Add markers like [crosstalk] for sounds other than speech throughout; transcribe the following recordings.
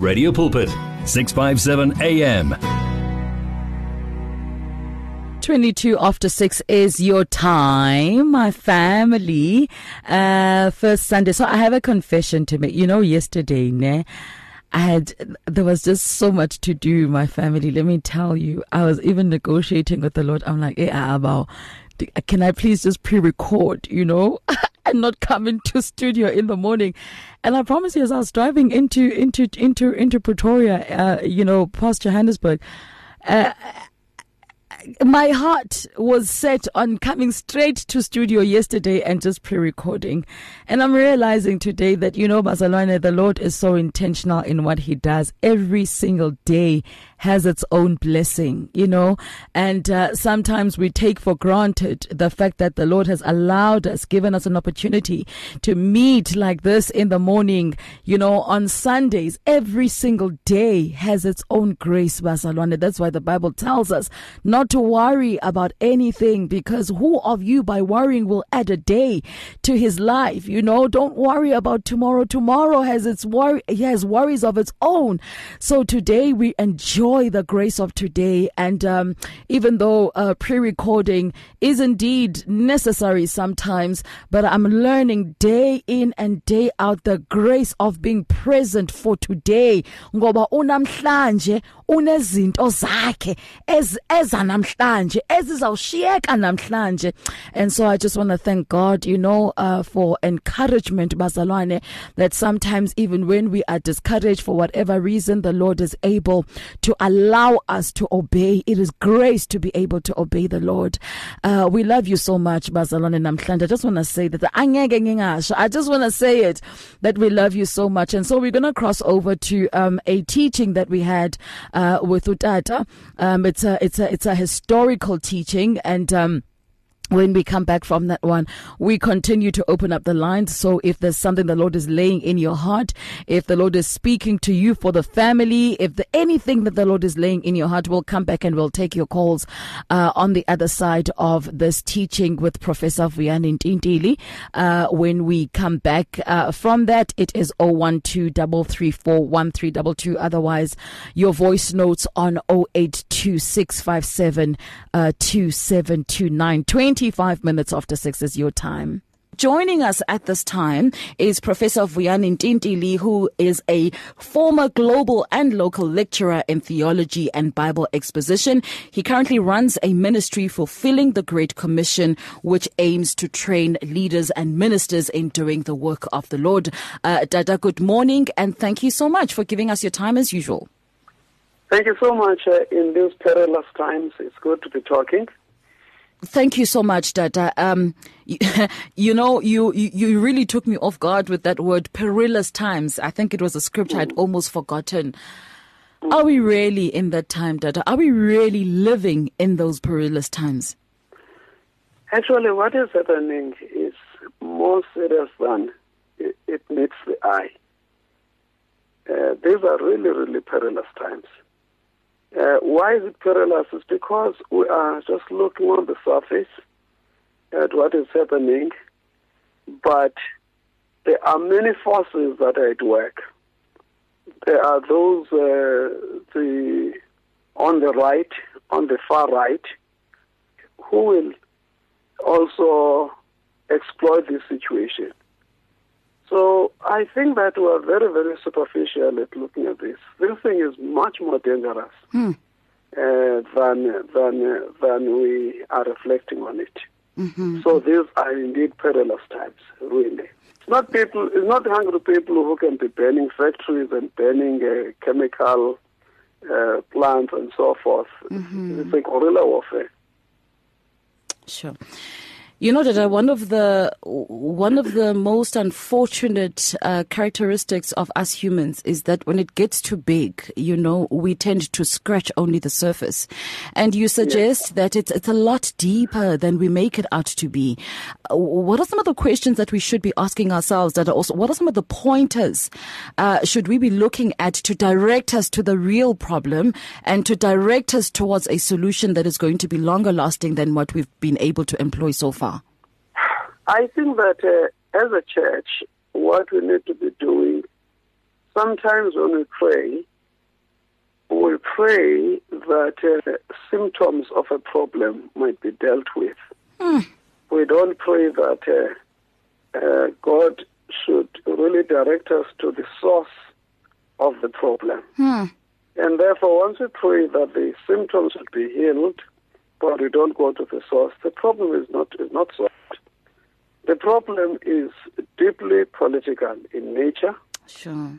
Radio Pulpit, 657 AM. 22 after 6 is your time, my family. Uh, first Sunday. So I have a confession to make. You know, yesterday, ne, I had, there was just so much to do, my family. Let me tell you, I was even negotiating with the Lord. I'm like, eh, ah, ah, hey, Abba, can I please just pre-record, you know, [laughs] and not come into studio in the morning? And I promise you, as I was driving into, into, into, into Pretoria, uh, you know, past Johannesburg, uh, my heart was set on coming straight to studio yesterday and just pre-recording. And I'm realizing today that, you know, Bazalwane, the Lord is so intentional in what he does every single day has its own blessing, you know, and uh, sometimes we take for granted the fact that the Lord has allowed us, given us an opportunity to meet like this in the morning, you know, on Sundays. Every single day has its own grace, Bazalwane. That's why the Bible tells us not to worry about anything because who of you by worrying will add a day to his life? You know, don't worry about tomorrow. Tomorrow has its worry, has worries of its own. So today we enjoy enjoy the grace of today. And um, even though uh, pre recording is indeed necessary sometimes, but I'm learning day in and day out the grace of being present for today. Unezinto zakhe eza namhlanje ezizawushiyeka namhlanje. And so I just want to thank God, you know, uh, for encouragement, Bazalwane, that sometimes even when we are discouraged for whatever reason, the Lord is able to allow us to obey. It is grace to be able to obey the Lord. Uh, we love you so much, Bazalwane Namhlanje. I just want to say that I just want to say it that we love you so much. And so we're going to cross over to um, a teaching that we had uh, with Utata. Um, it's a it's a it's a historical teaching and. Um, when we come back from that one, we continue to open up the lines. So if there's something the Lord is laying in your heart, if the Lord is speaking to you for the family, if the, anything that the Lord is laying in your heart, we'll come back and we'll take your calls uh, on the other side of this teaching with Professor Vuyani Ntintili. Uh, when we come back uh, from that, it is 012 Otherwise, your voice notes on 082657 uh, 2729. 25 minutes after 6 is your time. Joining us at this time is Professor Vuyani Ntintili, who is a former global and local lecturer in theology and Bible exposition. He currently runs a ministry fulfilling the Great Commission, which aims to train leaders and ministers in doing the work of the Lord. Uh, Dada, good morning, and thank you so much for giving us your time as usual. Thank you so much. Uh, in these perilous times, it's good to be talking. Thank you so much, Dada. Um, you, [laughs] you know, you, you really took me off guard with that word, perilous times. I think it was a scripture mm. I'd almost forgotten. Mm. Are we really in that time, Dada? Are we really living in those perilous times? Actually, what is happening is more serious than it, it meets the eye. Uh, these are really, really perilous times. Uh, why is it perilous? It's because we are just looking on the surface at what is happening, but there are many forces that are at work. There are those uh, the on the right, on the far right, who will also exploit this situation. So I think that we are very, very superficial at looking at this. This thing is much more dangerous hmm. uh, than than than we are reflecting on it. Mm-hmm. So these are indeed perilous times, really. It's not people. It's not hungry people who can be burning factories and burning uh, chemical uh, plants and so forth. Mm-hmm. It's a guerrilla warfare. Sure. You know that one of the one of the most unfortunate uh, characteristics of us humans is that when it gets too big, you know, we tend to scratch only the surface. And you suggest that it's it's a lot deeper than we make it out to be. Uh, what are some of the questions that we should be asking ourselves? That are also what are some of the pointers uh, should we be looking at to direct us to the real problem and to direct us towards a solution that is going to be longer lasting than what we've been able to employ so far? I think that uh, as a church, what we need to be doing, sometimes when we pray, we pray that uh, symptoms of a problem might be dealt with. We don't pray that uh, uh, God should really direct us to the source of the problem. And therefore, once we pray that the symptoms should be healed, but we don't go to the source, the problem is not is not solved. The problem is deeply political in nature. Sure.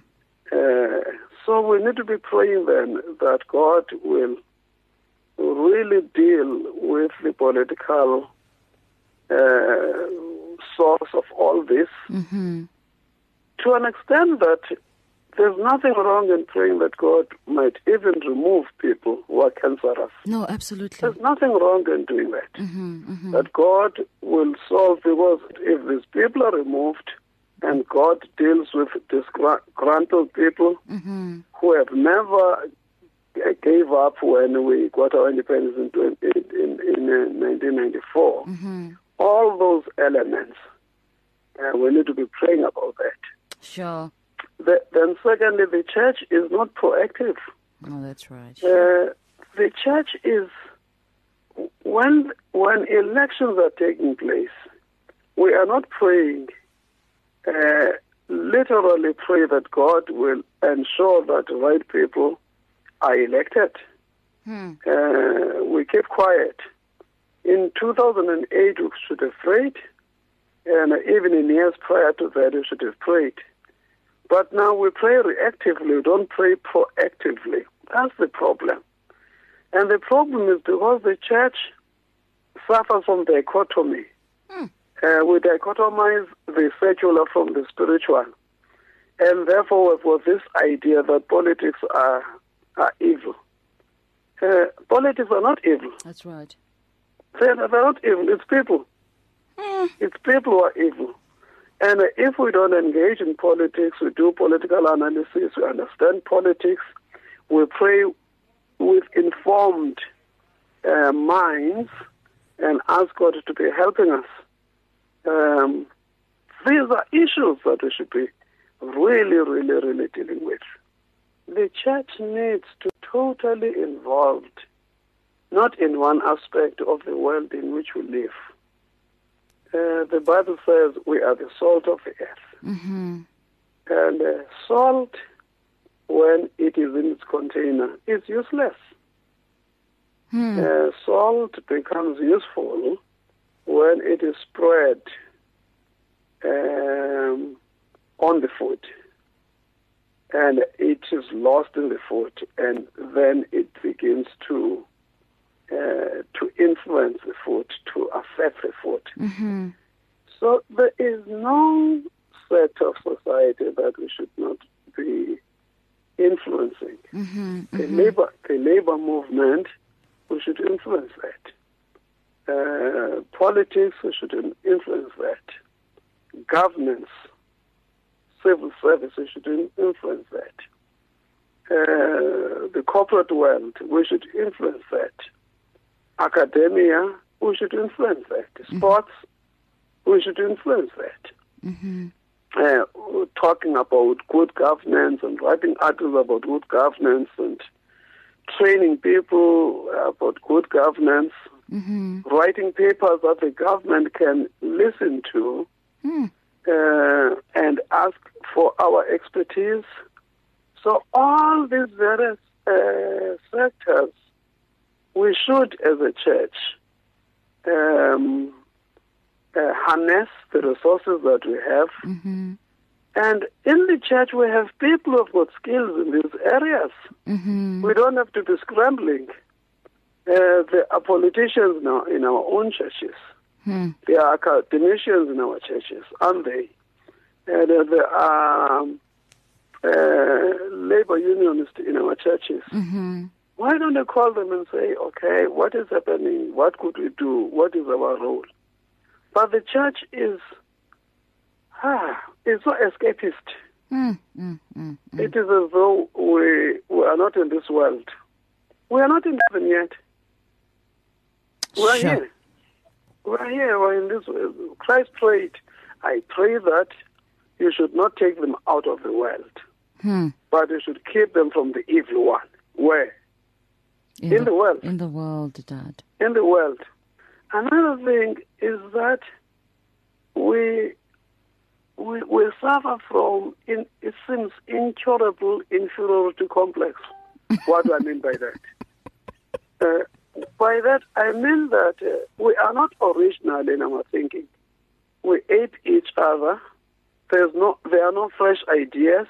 Uh, so we need to be praying then that God will really deal with the political uh, source of all this Mm-hmm. to an extent that there's nothing wrong in praying that God might even remove people who are cancerous. No, absolutely. There's nothing wrong in doing that. Mm-hmm, mm-hmm. That God will solve because if these people are removed and God deals with disgruntled people Mm-hmm. who have never gave up when we got our independence in, in, in, in uh, 1994, Mm-hmm. all those elements, uh, we need to be praying about that. Sure. The, then, secondly, the church is not proactive. Oh, that's right. Uh, the church is when when elections are taking place, we are not praying. Uh, literally pray that God will ensure that the right people are elected. Hmm. Uh, we keep quiet. In 2008, we should have prayed, and even in years prior to that, we should have prayed. But now we pray reactively, we don't pray proactively. That's the problem. And the problem is because the church suffers from dichotomy. Uh, we dichotomize the secular from the spiritual. And therefore, we've this idea that politics are, are evil. Uh, politics are not evil. That's right. They're, they're not evil. It's people. It's people who are evil. And if we don't engage in politics, we do political analysis, we understand politics, we pray with informed uh, minds and ask God to be helping us. Um, these are issues that we should be really, really, really dealing with. The church needs to totally involved, not in one aspect of the world in which we live. Uh, the Bible says we are the salt of the earth. Mm-hmm. And uh, salt, when it is in its container, is useless. Hmm. Uh, salt becomes useful when it is spread um, on the food. And it is lost in the food, and then it begins to uh, to influence the food, to affect the food. Mm-hmm. So there is no set of society that we should not be influencing. Mm-hmm. The labor, the labor movement, we should influence that. Uh, politics, we should influence that. Governance, civil service, we should influence that. Uh, the corporate world, we should influence that. Academia, we should influence that. Sports, we should influence that Mm-hmm. uh, talking about good governance and writing articles about good governance and training people about good governance, Mm-hmm. writing papers that the government can listen to Hmm. uh, and ask for our expertise. So all these various uh, sectors, we should, as a church, um, uh, harness the resources that we have. Mm-hmm. And in the church, we have people who've got skills in these areas. Mm-hmm. We don't have to be scrambling. Uh, there are politicians now in our own churches. Hmm. There are academicians in our churches, aren't they? And uh, there are um, uh, labor unionists in our churches. Mm-hmm. Why don't they call them and say, okay, what is happening? What could we do? What is our role? But the church is, ah, is so escapist. Mm, mm, mm, mm. It is as though we, we are not in this world. We are not in heaven yet. We are Sure. here. We are here. We're in this world. Christ prayed, I pray that you should not take them out of the world. Hmm. but you should keep them from the evil one. Where? In the world. In the world, Dad. In the world. Another thing is that we we, we suffer from in, it seems incurable inferiority complex. [laughs] what do I mean by that? Uh, by that I mean that uh, we are not original in our thinking. We ape each other. There's no there are no fresh ideas.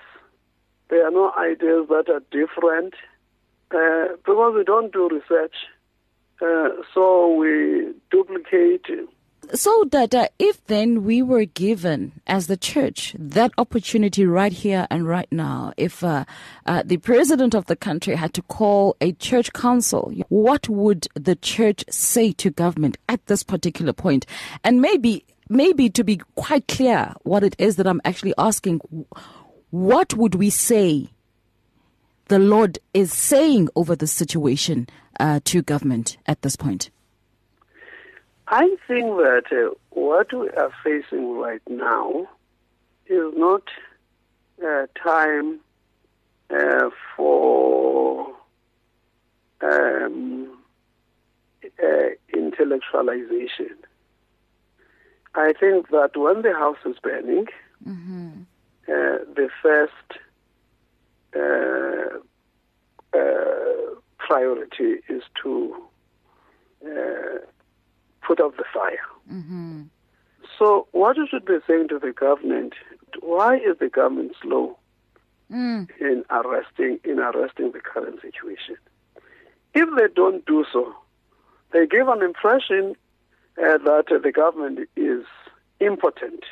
There are no ideas that are different uh, because we don't do research. Uh, so we duplicate. So, Dada, if then we were given as the church that opportunity right here and right now, if uh, uh, the president of the country had to call a church council, what would the church say to government at this particular point? And maybe, maybe to be quite clear, what it is that I'm actually asking, what would we say the Lord is saying over the situation uh, to government at this point? I think that uh, what we are facing right now is not uh, time uh, for um, uh, intellectualization. I think that when the house is burning, Mm-hmm. uh, the first uh, uh, priority is to uh, put out the fire. Mm-hmm. So, what you should be saying to the government? Why is the government slow Mm. in arresting in arresting the current situation? If they don't do so, they give an impression uh, that uh, the government is impotent,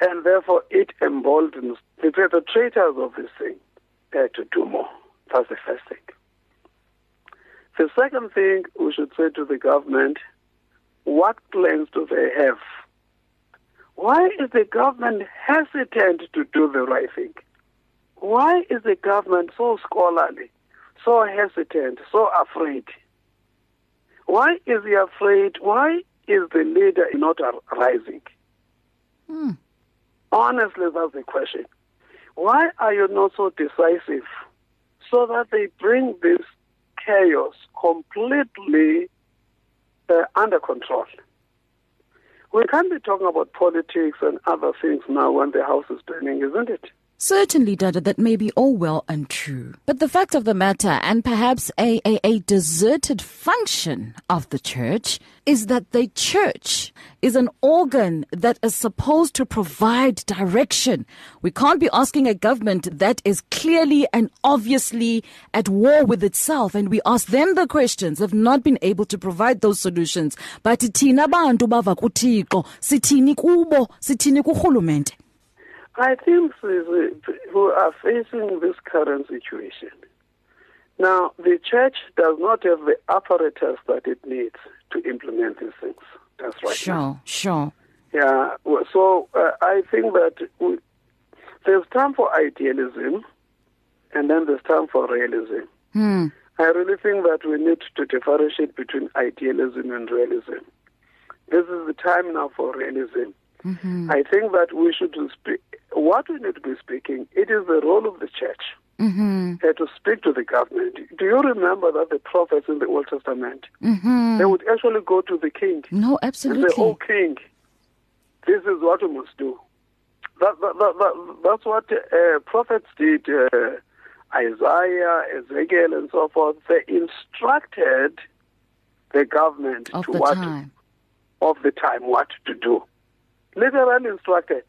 and therefore it emboldens the perpetrators of this thing uh, to do more. That's the first thing. The second thing we should say to the government what plans do they have? Why is the government hesitant to do the right thing? Why is the government so scholarly, so hesitant, so afraid? Why is he afraid? Why is the leader not rising? Hmm. Honestly, that's the question. Why are you not so decisive so that they bring this chaos completely uh, under control? We can't be talking about politics and other things now when the house is burning, isn't it? Certainly, Dada, that may be all well and true. But the fact of the matter, and perhaps a, a, a deserted function of the church, is that the church is an organ that is supposed to provide direction. We can't be asking a government that is clearly and obviously at war with itself, and we ask them the questions, have not been able to provide those solutions. But thina bantu bava kuThixo, sithini kubo, sitini kurhulumente. I think we are facing this current situation. Now, the church does not have the apparatus that it needs to implement these things. That's right. Sure, now. sure. Yeah. So uh, I think that we, there's time for idealism, and then there's time for realism. Hmm. I really think that we need to differentiate between idealism and realism. This is the time now for realism. Mm-hmm. I think that we should speak. What we need to be speaking, it is the role of the church Mm-hmm. uh, to speak to the government. Do you remember that the prophets in the Old Testament Mm-hmm. they would actually go to the king No, and absolutely. say, "Oh, king, this is what we must do." That, that, that, that, that's what uh, prophets did. Uh, Isaiah, Ezekiel, and so forth. They instructed the government of to the what time. of the time what to do. Literally instructed.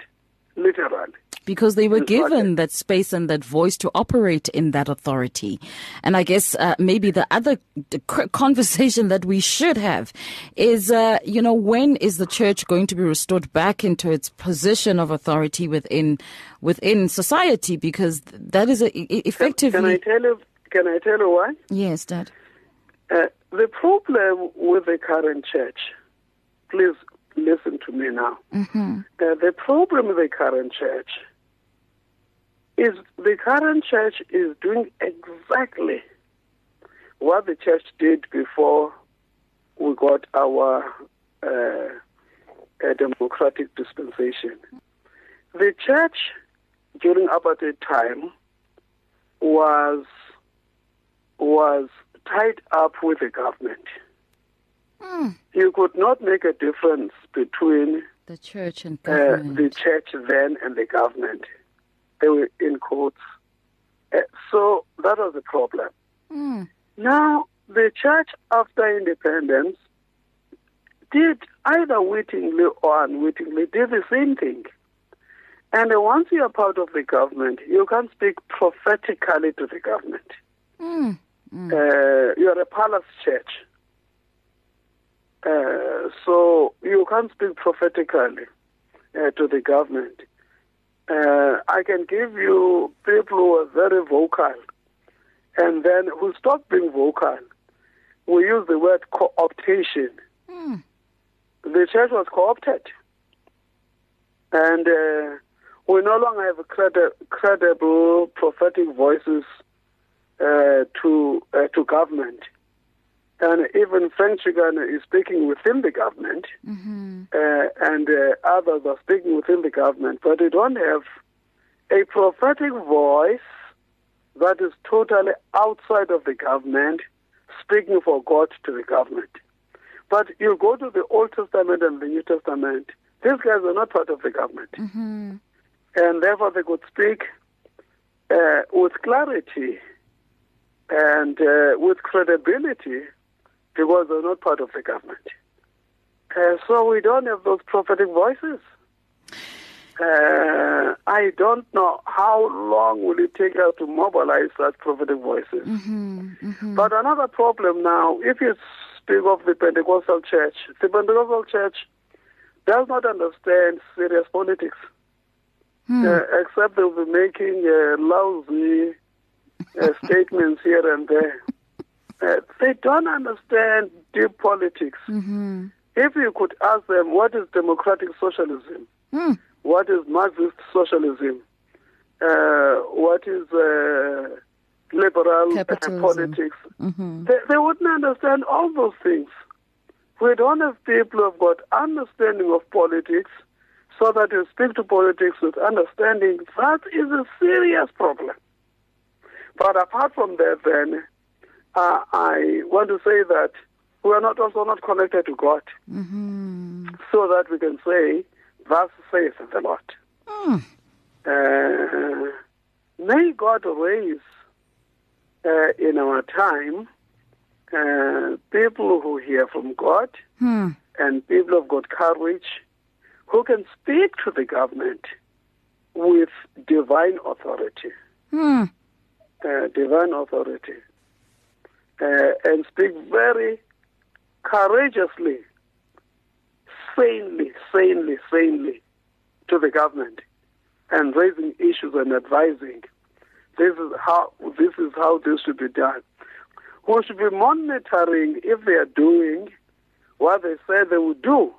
Literally. because they were right. given that space and that voice to operate in that authority. And I guess uh, maybe the other [laughs] conversation that we should have is, uh, you know, when is the church going to be restored back into its position of authority within within society? Because that is a, effectively. can I tell you? Can I tell you why? yes, Dad. Uh, the problem with the current church, please listen to me now. Mm-hmm. Uh, the problem with the current church is the current church is doing exactly what the church did before we got our uh, uh, democratic dispensation. The church during apartheid time was was tied up with the government. Mm. You could not make a difference between The church and uh, the church then and the government. They were in quotes. Uh, so that was the problem. Mm. Now, the church, after independence, did either wittingly or unwittingly did the same thing. And once you are part of the government, you can't speak prophetically to the government. Mm. Uh, you are a palace church. Uh, so you can't speak prophetically uh, to the government. Uh, I can give you people who are very vocal and then who stop being vocal. We use the word co-optation. Mm. The church was co-opted. And uh, we no longer have credi- credible prophetic voices uh, to uh, to government. And even Frank Chikane is speaking within the government, Mm-hmm. uh, and uh, others are speaking within the government, but we don't have a prophetic voice that is totally outside of the government, speaking for God to the government. But you go to the Old Testament and the New Testament, these guys are not part of the government Mm-hmm. and therefore they could speak uh, with clarity and uh, with credibility because they're not part of the government. Uh, so we don't have those prophetic voices. Uh, I don't know how long will it take us to mobilize such prophetic voices. Mm-hmm. Mm-hmm. But another problem now, if you speak of the Pentecostal church, the Pentecostal church does not understand serious politics, Hmm. uh, except they'll be making uh, lousy uh, [laughs] statements here and there. Uh, they don't understand deep politics. Mm-hmm. If you could ask them, what is democratic socialism? Mm. What is Marxist socialism? Uh, what is uh, liberal uh, Capitalism. politics? Mm-hmm. They, they wouldn't understand all those things. We don't have people who've got understanding of politics so that you speak to politics with understanding. That is a serious problem. But apart from that, then, uh, I want to say that we are not also not connected to God Mm-hmm. so that we can say, Thus saith the Lord. Mm. Uh, may God raise uh, in our time uh, people who hear from God Hmm. and people who've got courage who can speak to the government with divine authority, uh, divine authority, uh, and speak very courageously, sanely, sanely, sanely to the government and raising issues and advising. This is how this is how this should be done. We should be monitoring if they are doing what they said they would do.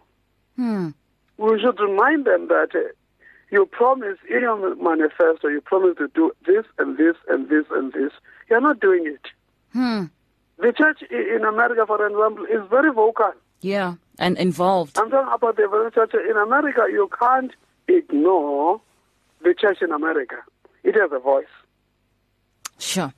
Hmm. We should remind them that uh, you promise in your manifesto, you promise to do this and this and this and this. You're not doing it. Hmm. The church in America, for example, is very vocal. Yeah. And involved. I'm talking about the evangelical church in America. You can't ignore the church in America. It has a voice. Sure.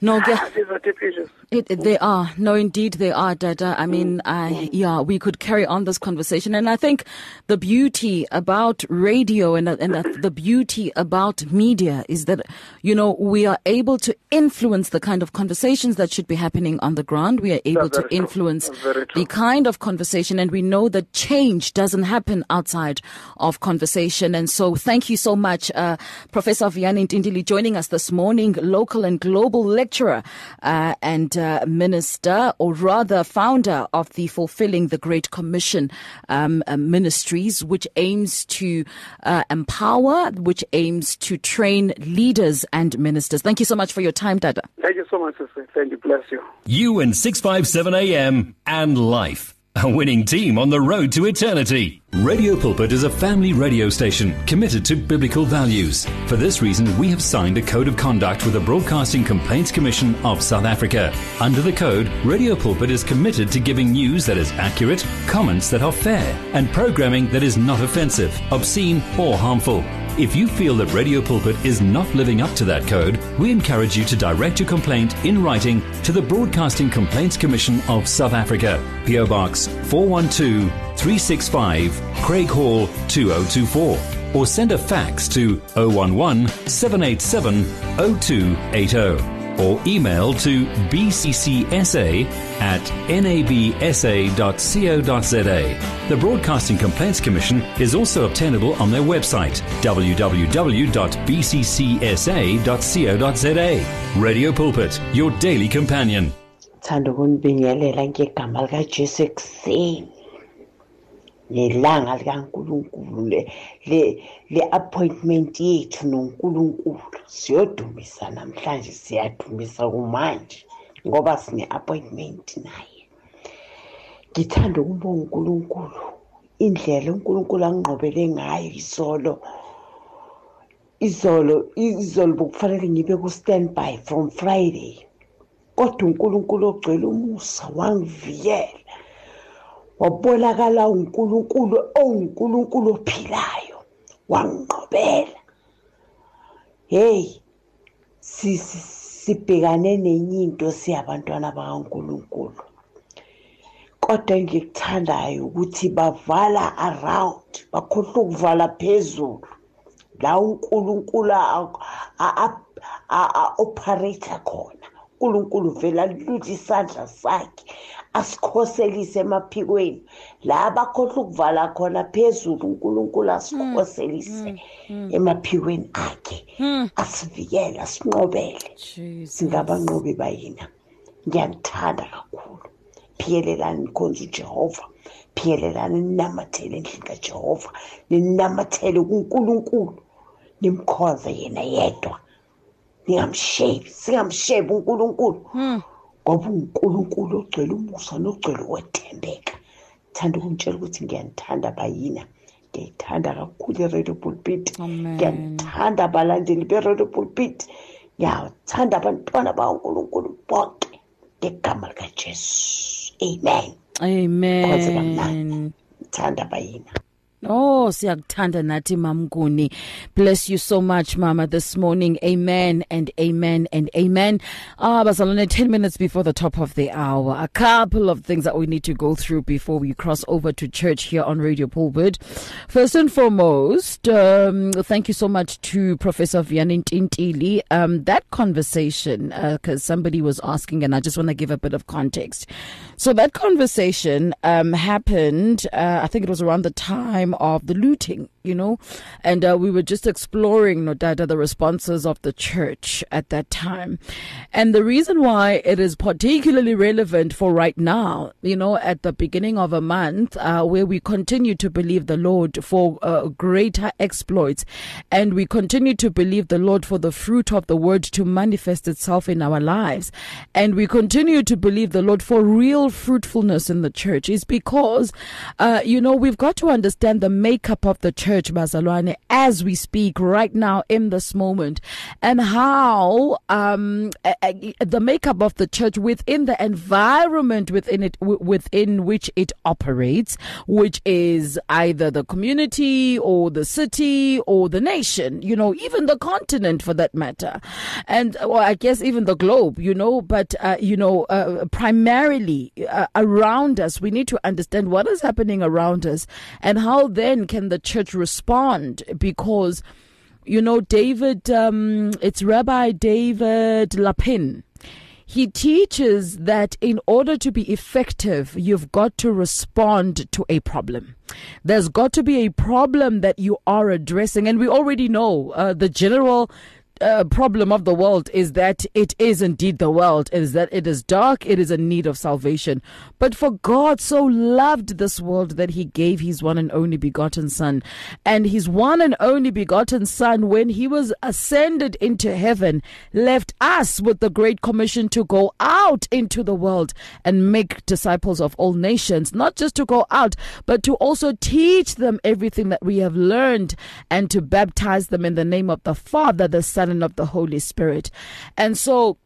No, [laughs] These are deep issues. It, they are. No, indeed, they are, Dada. I mean, I, yeah, we could carry on this conversation. And I think the beauty about radio and, and the, beauty about media is that, you know, we are able to influence the kind of conversations that should be happening on the ground. We are able to influence That's very true. the kind of conversation. And we know that change doesn't happen outside of conversation. And so thank you so much, uh, Professor Vuyani Ntintili, joining us this morning, local and global lecturer uh, and uh, minister, or rather founder of the Fulfilling the Great Commission um, uh, ministries, which aims to uh, empower, which aims to train leaders and ministers. Thank you so much for your time, Dada. Thank you so much, sister. Thank you. Bless you. You and 657 AM and life. A winning team on the road to eternity. Radio Pulpit is a family radio station committed to biblical values. For this reason, we have signed a code of conduct with the Broadcasting Complaints Commission of South Africa. Under the code, Radio Pulpit is committed to giving news that is accurate, comments that are fair, and programming that is not offensive, obscene, or harmful. If you feel that Radio Pulpit is not living up to that code, we encourage you to direct your complaint in writing to the Broadcasting Complaints Commission of South Africa, PO Box 412 365, Craighall 2024, or send a fax to 011 787 0280 or email to bccsa at nabsa.co.za. The Broadcasting Complaints Commission is also obtainable on their website www.bccsa.co.za. Radio Pulpit, your daily companion. Ngelanga likankulunkulu le, le, le appointment yethu nonkulunkulu. Siyodumisa namhlanje siyadumisa kumanje ngoba sine-appointment naye. Ngithanda ukubonga unkulunkulu indlela unkulunkulu anginqobele ngayo izolo izolo izolo bokufanele ngibe ku-standby from friday. Kodwa unkulunkulu ogcwele umusa wangivikela. Wabonakala unkulunkulu owunkulunkulu ophilayo. Wanginqobela hey sibhekane nenye into siyabantwana bakankulunkulu. Kodwa engikuthandayo ukuthi bavala around bakhohlwa ukuvala phezulu. La unkulunkulu a-operator khona. Unkulunkulu vele aluthe isandla sakhe asikhoselise emaphikweni. La bakhohlwa ukuvala khona phezulu unkulunkulu asikhoselise emaphikweni akhe. Asivikele asinqobele. Singabanqobi bayina ngiyanithanda kakhulu. Phiyelelani nikhonza ujehova. Phiyelelani ninamathele endlini kajehova. Ninamathele kunkulunkulu. Nimkhonze yena yedwa. Ningamshebi singamshebi unkulunkulu. Ngoba unkulunkulu ogcwele umusa nogcwele wethembeka thanda ukumtshela ukuthi ngiyanithanda bayina ngiyayithanda kakhulu i-radio pulpit. Ngiyanithanda abalandeli be-radio pulpit. Ngiyathanda abantwana bakankulunkulu bonke ngegama likajesu. Amen. Amen. Ngithanda bayina Oh siyakuthanda nathi mamkuni bless you so much mama this morning. Amen and amen and amen. Ah bazalwane 10 minutes before the top of the hour. A couple of things that we need to go through before we cross over to church here on Radio Pulpit first and foremost um thank you so much to Professor Tintili um that conversation uh, cuz somebody was asking and I just want to give a bit of context so that conversation um happened uh, I think it was around the time of the looting, you know, and uh, we were just exploring no data the responses of the church at that time, and the reason why it is particularly relevant for right now, you know, at the beginning of a month uh, where we continue to believe the Lord for uh, greater exploits, and we continue to believe the Lord for the fruit of the word to manifest itself in our lives, and we continue to believe the Lord for real fruitfulness in the church, is because, uh, you know, we've got to understand the makeup of the church, Bazalwane, as we speak right now in this moment, and how um, the makeup of the church within the environment within it, within which it operates, which is either the community or the city or the nation, you know, even the continent for that matter, and well, I guess even the globe, you know, but uh, you know, uh, primarily uh, around us, we need to understand what is happening around us and how then can the church respond? Because, you know, David, um, it's Rabbi David Lapin. He teaches that in order to be effective, you've got to respond to a problem. There's got to be a problem that you are addressing. And we already know uh, the general uh, problem of the world is that it is indeed the world, is that it is dark, it is in need of salvation. But for God so loved this world that he gave his one and only begotten Son. And his one and only begotten Son, when he was ascended into heaven, left us with the great commission to go out into the world and make disciples of all nations, not just to go out, but to also teach them everything that we have learned and to baptize them in the name of the Father, the Son, and of the Holy Spirit. And so,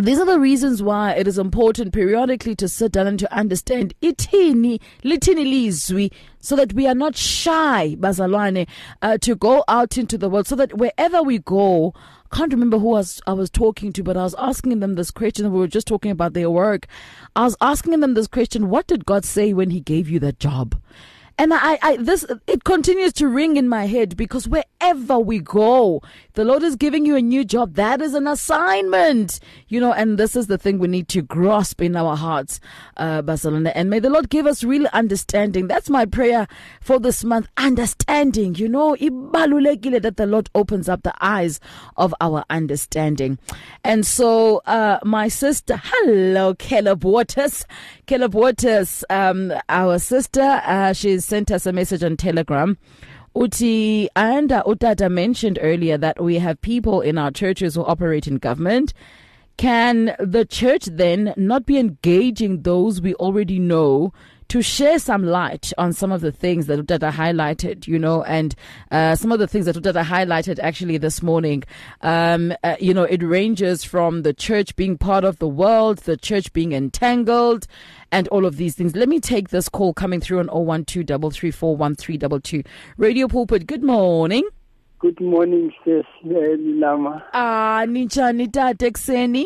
these are the reasons why it is important periodically to sit down and to understand itini litini lizwi so that we are not shy bazalwane uh, to go out into the world so that wherever we go can't remember who I was, I was talking to, but I was asking them this question. We were just talking about their work. I was asking them this question What did God say when He gave you that job? And I, I, this, it continues to ring in my head because wherever we go, the Lord is giving you a new job. That is an assignment, you know, and this is the thing we need to grasp in our hearts, uh, Bazalwane. And may the Lord give us real understanding. That's my prayer for this month. Understanding, you know, that the Lord opens up the eyes of our understanding. And so, uh, my sister, hello, Caleb Waters. Caleb Waters, um, our sister, uh, she's sent us a message on Telegram. Uti and Utata mentioned earlier that we have people in our churches who operate in government. Can the church then not be engaging those we already know to share some light on some of the things that Utata highlighted, you know, and uh, some of the things that Utata highlighted actually this morning. Um, uh, you know, it ranges from the church being part of the world, the church being entangled, and all of these things. Let me take this call coming through on 012 Radio Pulpit, good morning. Good morning, sis Lama. Ah, ninjani tate ekseni?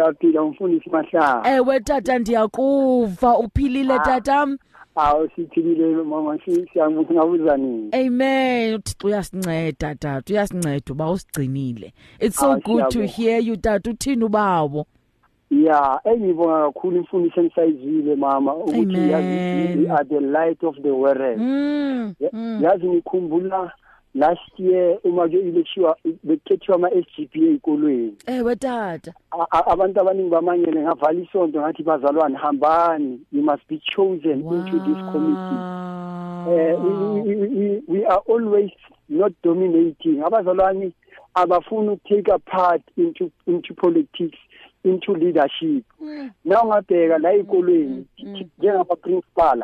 Siyaphila umfundisi mahlanga ewe tata ndiyakuva. Uphilile tatam awu siphilile mama siyamuthi ngabuza nini? Amen. Uthixo uyasinceda tata uyasinceda uba usigcinile. It's so Ah, good to siyabonga. hear you tata. Uthini ubawo ya engibonga kakhulu imfundiso enisayizile mama ukuthi Amen. yazi we are the light of the world. Mm, Ya- mm. Yazi ngikhumbula last year uma ke ilekshiwa bekhethiwa ama-SGB ey'kolweni. Ewe tata A- a- abantu abaningi bamanyele ngavala isonto ngathi bazalwane hambani. You must be chosen into this committee. Uh, we, we, we, we are always not dominating. Abazalwane abafuni ukutake a part into into politics into leadership. Na ungabheka la ezikolweni njengaba principal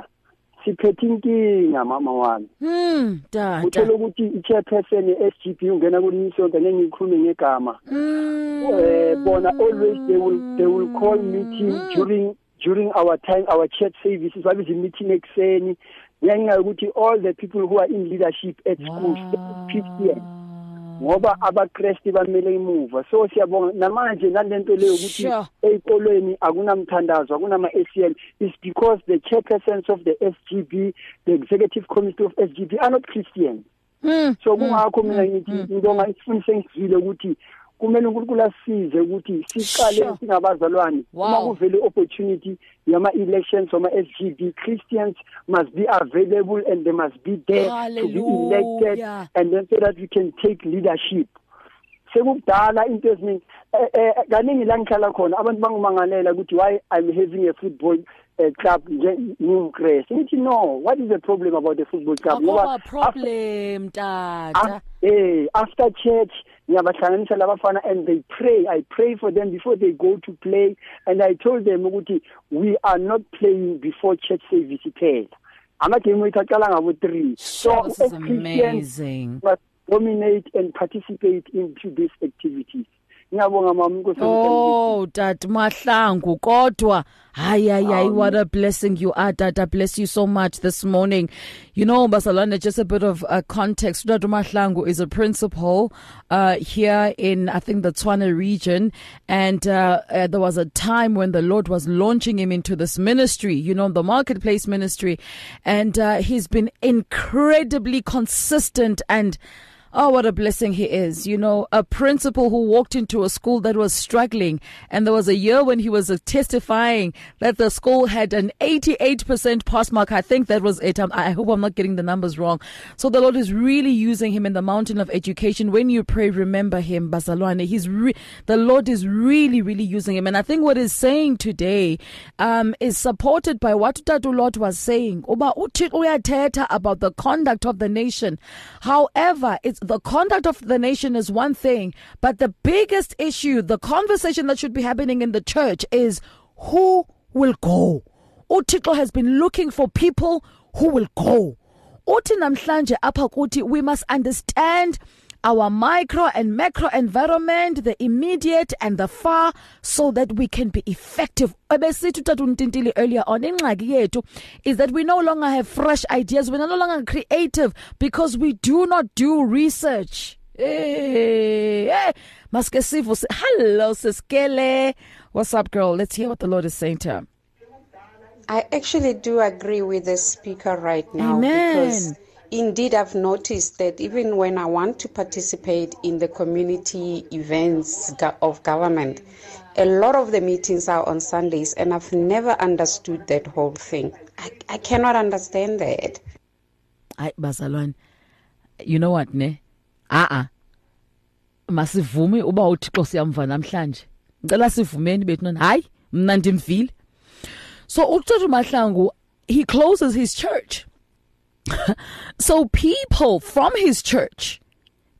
siphethe inkinga mama wami. Mm, tata. Uthola ukuthi i-chairperson ye-SGB ungena kwelinye isonto ngeke ngikhulume ngegama. Mm. eh bona always they will they will call meeting during during our time our church services. Babiza meeting ekseni ngenxa yokuthi all the people who are in leadership at school Christian ngoba abakresti bamele emuva so siyabonga. Namanje nalento leyo ukuthi Sure. ezikolweni akunamthandazo akunama ACL is because the chairpersons of the SGB the executive committee of SGB are not Christians. Mm. so kungakho mina ngithi into engifundise ngizile ukuthi kumele uNkulunkulu asize ukuthi siqale Sure. singabazalwane Wow. uma kuvele opportunity yama elections oma SGB Christians must be available and they must be there to be elected Hallelujah. and then so that we can take leadership sekudala into eziningi eh, eh, kaningi la ngihlala khona abantu bangimangalela ukuthi why I'm having a football uh, club nje ngumkresi ngithi no what is the problem about the football club Akoba after- problem tata Af- eh after church ngiyabahlanganisa labafana and they pray. I pray for them before they go to play. And i told them ukuthi we are not playing before church service iphela. Amagame wethu aqala ngabo 3 Sure, this is as Christians, amazing. must dominate and participate into these activities ngiyabonga mama inkosi Oh, Dad Mahlangu, kodwa. Hayi, hayi, what a blessing you are, Dad. I bless you so much this morning. You know, Bazalwane, just a bit of uh, context. Dad Mahlangu is a principal uh, here in, I think, the Tshwane region. And uh, uh, there was a time when the Lord was launching him into this ministry, you know, the marketplace ministry. And uh, he's been incredibly consistent and Oh, what a blessing he is. You know, a principal who walked into a school that was struggling. And there was a year when he was uh, testifying that the school had an 88% pass mark. I think that was it. Um, I hope I'm not getting the numbers wrong. So the Lord is really using him in the mountain of education. When you pray, remember him, Bazalwane. He's re- the Lord is really, really using him. And I think what he's saying today um, is supported by what Tatu Lord was saying. About the conduct of the nation. However, it's the conduct of the nation is one thing, but the biggest issue, the conversation that should be happening in the church is who will go. uthixo has been looking for people who will go uthi namhlanje apha kuthi we must understand our micro and macro environment, the immediate and the far, so that we can be effective. Ebesithi utata untintili earlier on yethu is that we no longer have fresh ideas, we're no longer creative because we do not do research. Hey, hey. Maske sivo. Hello, Siskele. What's up, girl? Let's hear what the Lord is saying to her. I actually do agree with the speaker right now Amen. because indeed I've noticed that even when I want to participate in the community events of government, a lot of the meetings are on Sundays, and I've never understood that whole thing. I, I cannot understand that. Hayi bazalwane. You know what ne? Ah ah. Masivume uba uThixo siyamva namhlanje. Ngicela sivumeni bethu nani. Hayi, mina ndimvile. So uThixo Mahlangu, he closes his church. [laughs] so people from his church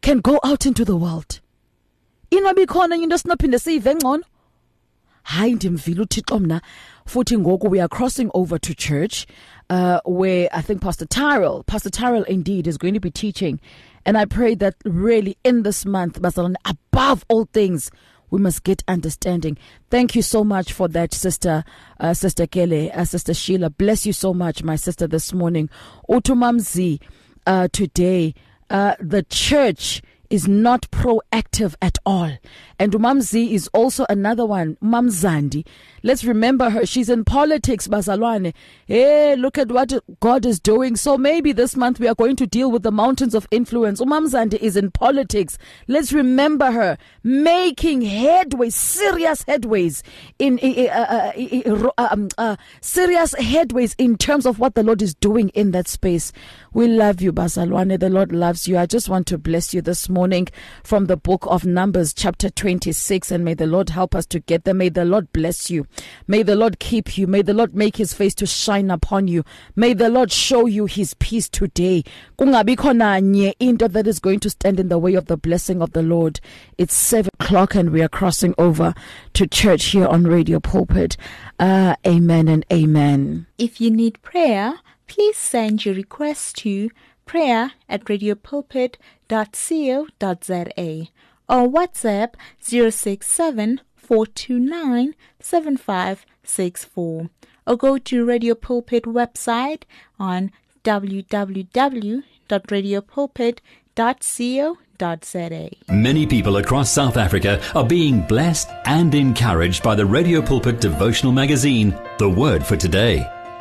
can go out into the world. Inobi khona into sinophinde siyive ngcono. hayi ndimvile uthixo mna futhi ngoku we are crossing over to church uh, where i think pastor tyrell pastor tyrell indeed is going to be teaching and i pray that really in this month bazalwane above all things we must get understanding. Thank you so much for that sister uh, sister kele uh, sister sheila. Bless you so much my sister this morning. Utumamzi uh, today uh, the church is not proactive at all. And Umamzi is also another one, Mamzandi. Let's remember her. She's in politics, Bazalwane. Hey, look at what God is doing. So maybe this month we are going to deal with the mountains of influence. Umamzandi is in politics. Let's remember her making headways, serious headways in uh, uh, uh, um, uh, serious headways in terms of what the Lord is doing in that space. We love you, Bazalwane. The Lord loves you. I just want to bless you this morning from the book of Numbers, chapter 26. And may the Lord help us to get there. May the Lord bless you. May the Lord keep you. May the Lord make his face to shine upon you. May the Lord show you his peace today. That is going to stand in the way of the blessing of the Lord. It's seven o'clock and we are crossing over to church here on Radio Pulpit. Uh, amen and amen. If you need prayer, please send your request to prayer at radiopulpit.co.za or WhatsApp 067 429 7564 or go to Radio Pulpit website on www.radiopulpit.co.za. Many people across South Africa are being blessed and encouraged by the Radio Pulpit devotional magazine, The Word for Today.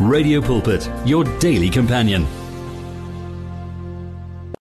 Radio Pulpit, your daily companion.